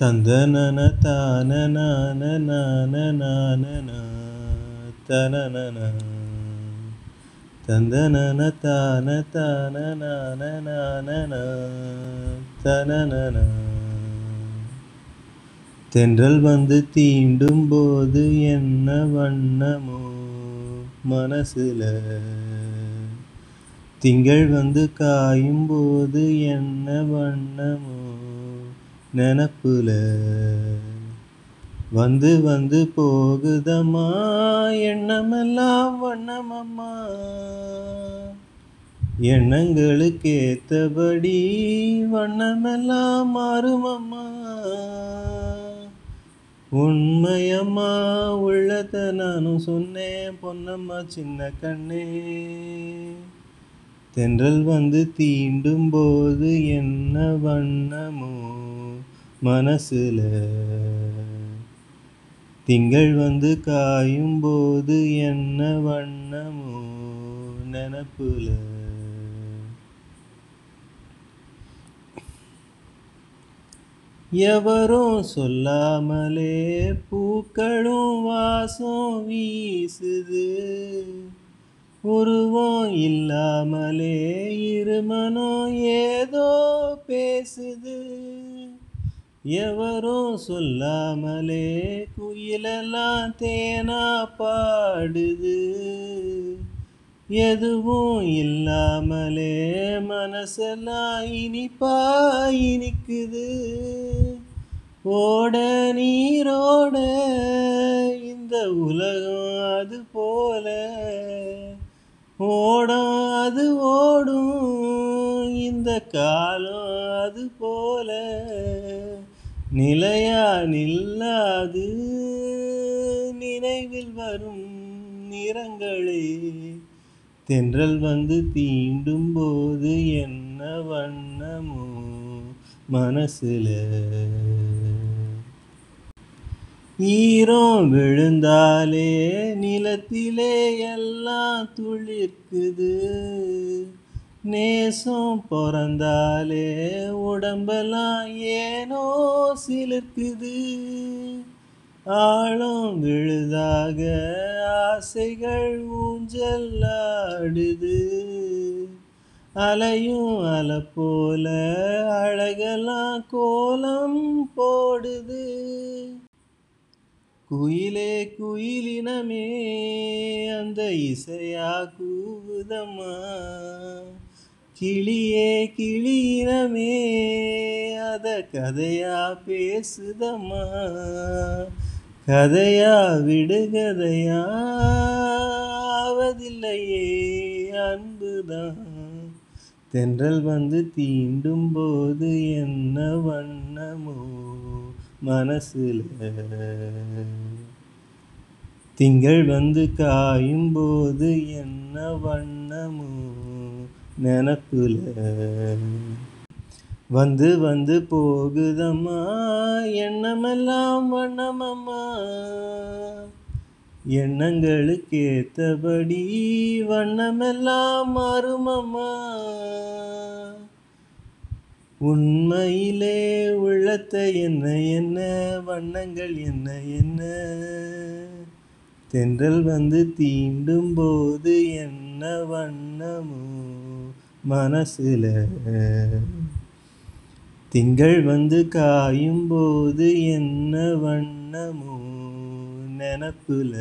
தந்தனன தானனான நானனானனா தந்தனன தான தானனானனானனா தனனன. தென்றல் வந்து தீண்டும் போது என்ன வண்ணமோ மனசுல. திங்கள் வந்து காயும் போது என்ன வண்ணமோ நினப்புல. வந்து வந்து போகுதம்மா எண்ணமெல்லாம் வண்ணமம்மா. எண்ணங்களுக்கு ஏத்தபடி வண்ணமெல்லாம் மாறுமம்மா. உண்மையம்மா உள்ளத நானும் சொன்னேன் பொன்னம்மா சின்ன கண்ணே. தென்றல் வந்து தீண்டும் போது என்ன வண்ணமோ. மனசுல. திங்கள் வந்து காயும் போது என்ன வண்ணமோ நினப்புல. எவரும் சொல்லாமலே பூக்களும் வாசம் வீசுது. உருவம் இல்லாமலே இருமனம் ஏதோ பேசு. எவரும் சொல்லாமலே குயிலெல்லாம் தேனா பாடுது. எதுவும் இல்லாமலே மனசெல்லாம் இனிப்பா இனிக்குது. ஓட நீரோட இந்த உலகம் அது போல. ஓடும் அது ஓடும் இந்த காலம் அது போல. நிலையா நில்லாது. நினைவில் வரும் நிறங்களே. தென்றல் வந்து தீண்டும் போது என்ன வண்ணமோ மனசில். ஈரம் விழுந்தாலே நிலத்திலே எல்லாம் துளிர்க்குது. நேசம் பிறந்தாலே உடம்பெல்லாம் ஏனோ சிலிர்க்குது. ஆழம் விழுதாக ஆசைகள் ஊஞ்சல்லாடுது அலையும் அலை போல அழகெல்லாம் கோலம் போடுது. குயிலே குயிலினமே அந்த இசையா கூவுதம்மா. கிளியே கிளியினமே அத கதையா பேசுதம்மா. கதையா விடுகதையா ஆவதில்லையே அன்புதான். தென்றல் வந்து தீண்டும் போது என்ன வண்ணமோ மனசுல. திங்கள் வந்து காயும் போது என்ன வண்ணமோ நினப்புல. வந்து வந்து போகுதம்மா எண்ணமெல்லாம் வண்ணமம்மா. எண்ணங்களுக்கு ஏத்தபடி வண்ணமெல்லாம் மாறுமம்மா. உண்மையிலே உள்ளத்தை என்ன என்ன வண்ணங்கள் என்ன என்ன. தென்றல் வந்து தீண்டும் போது என்ன வண்ணமோ. மனசில். திங்கள் வந்து காயும் போது என்ன வண்ணமோ நினப்புல.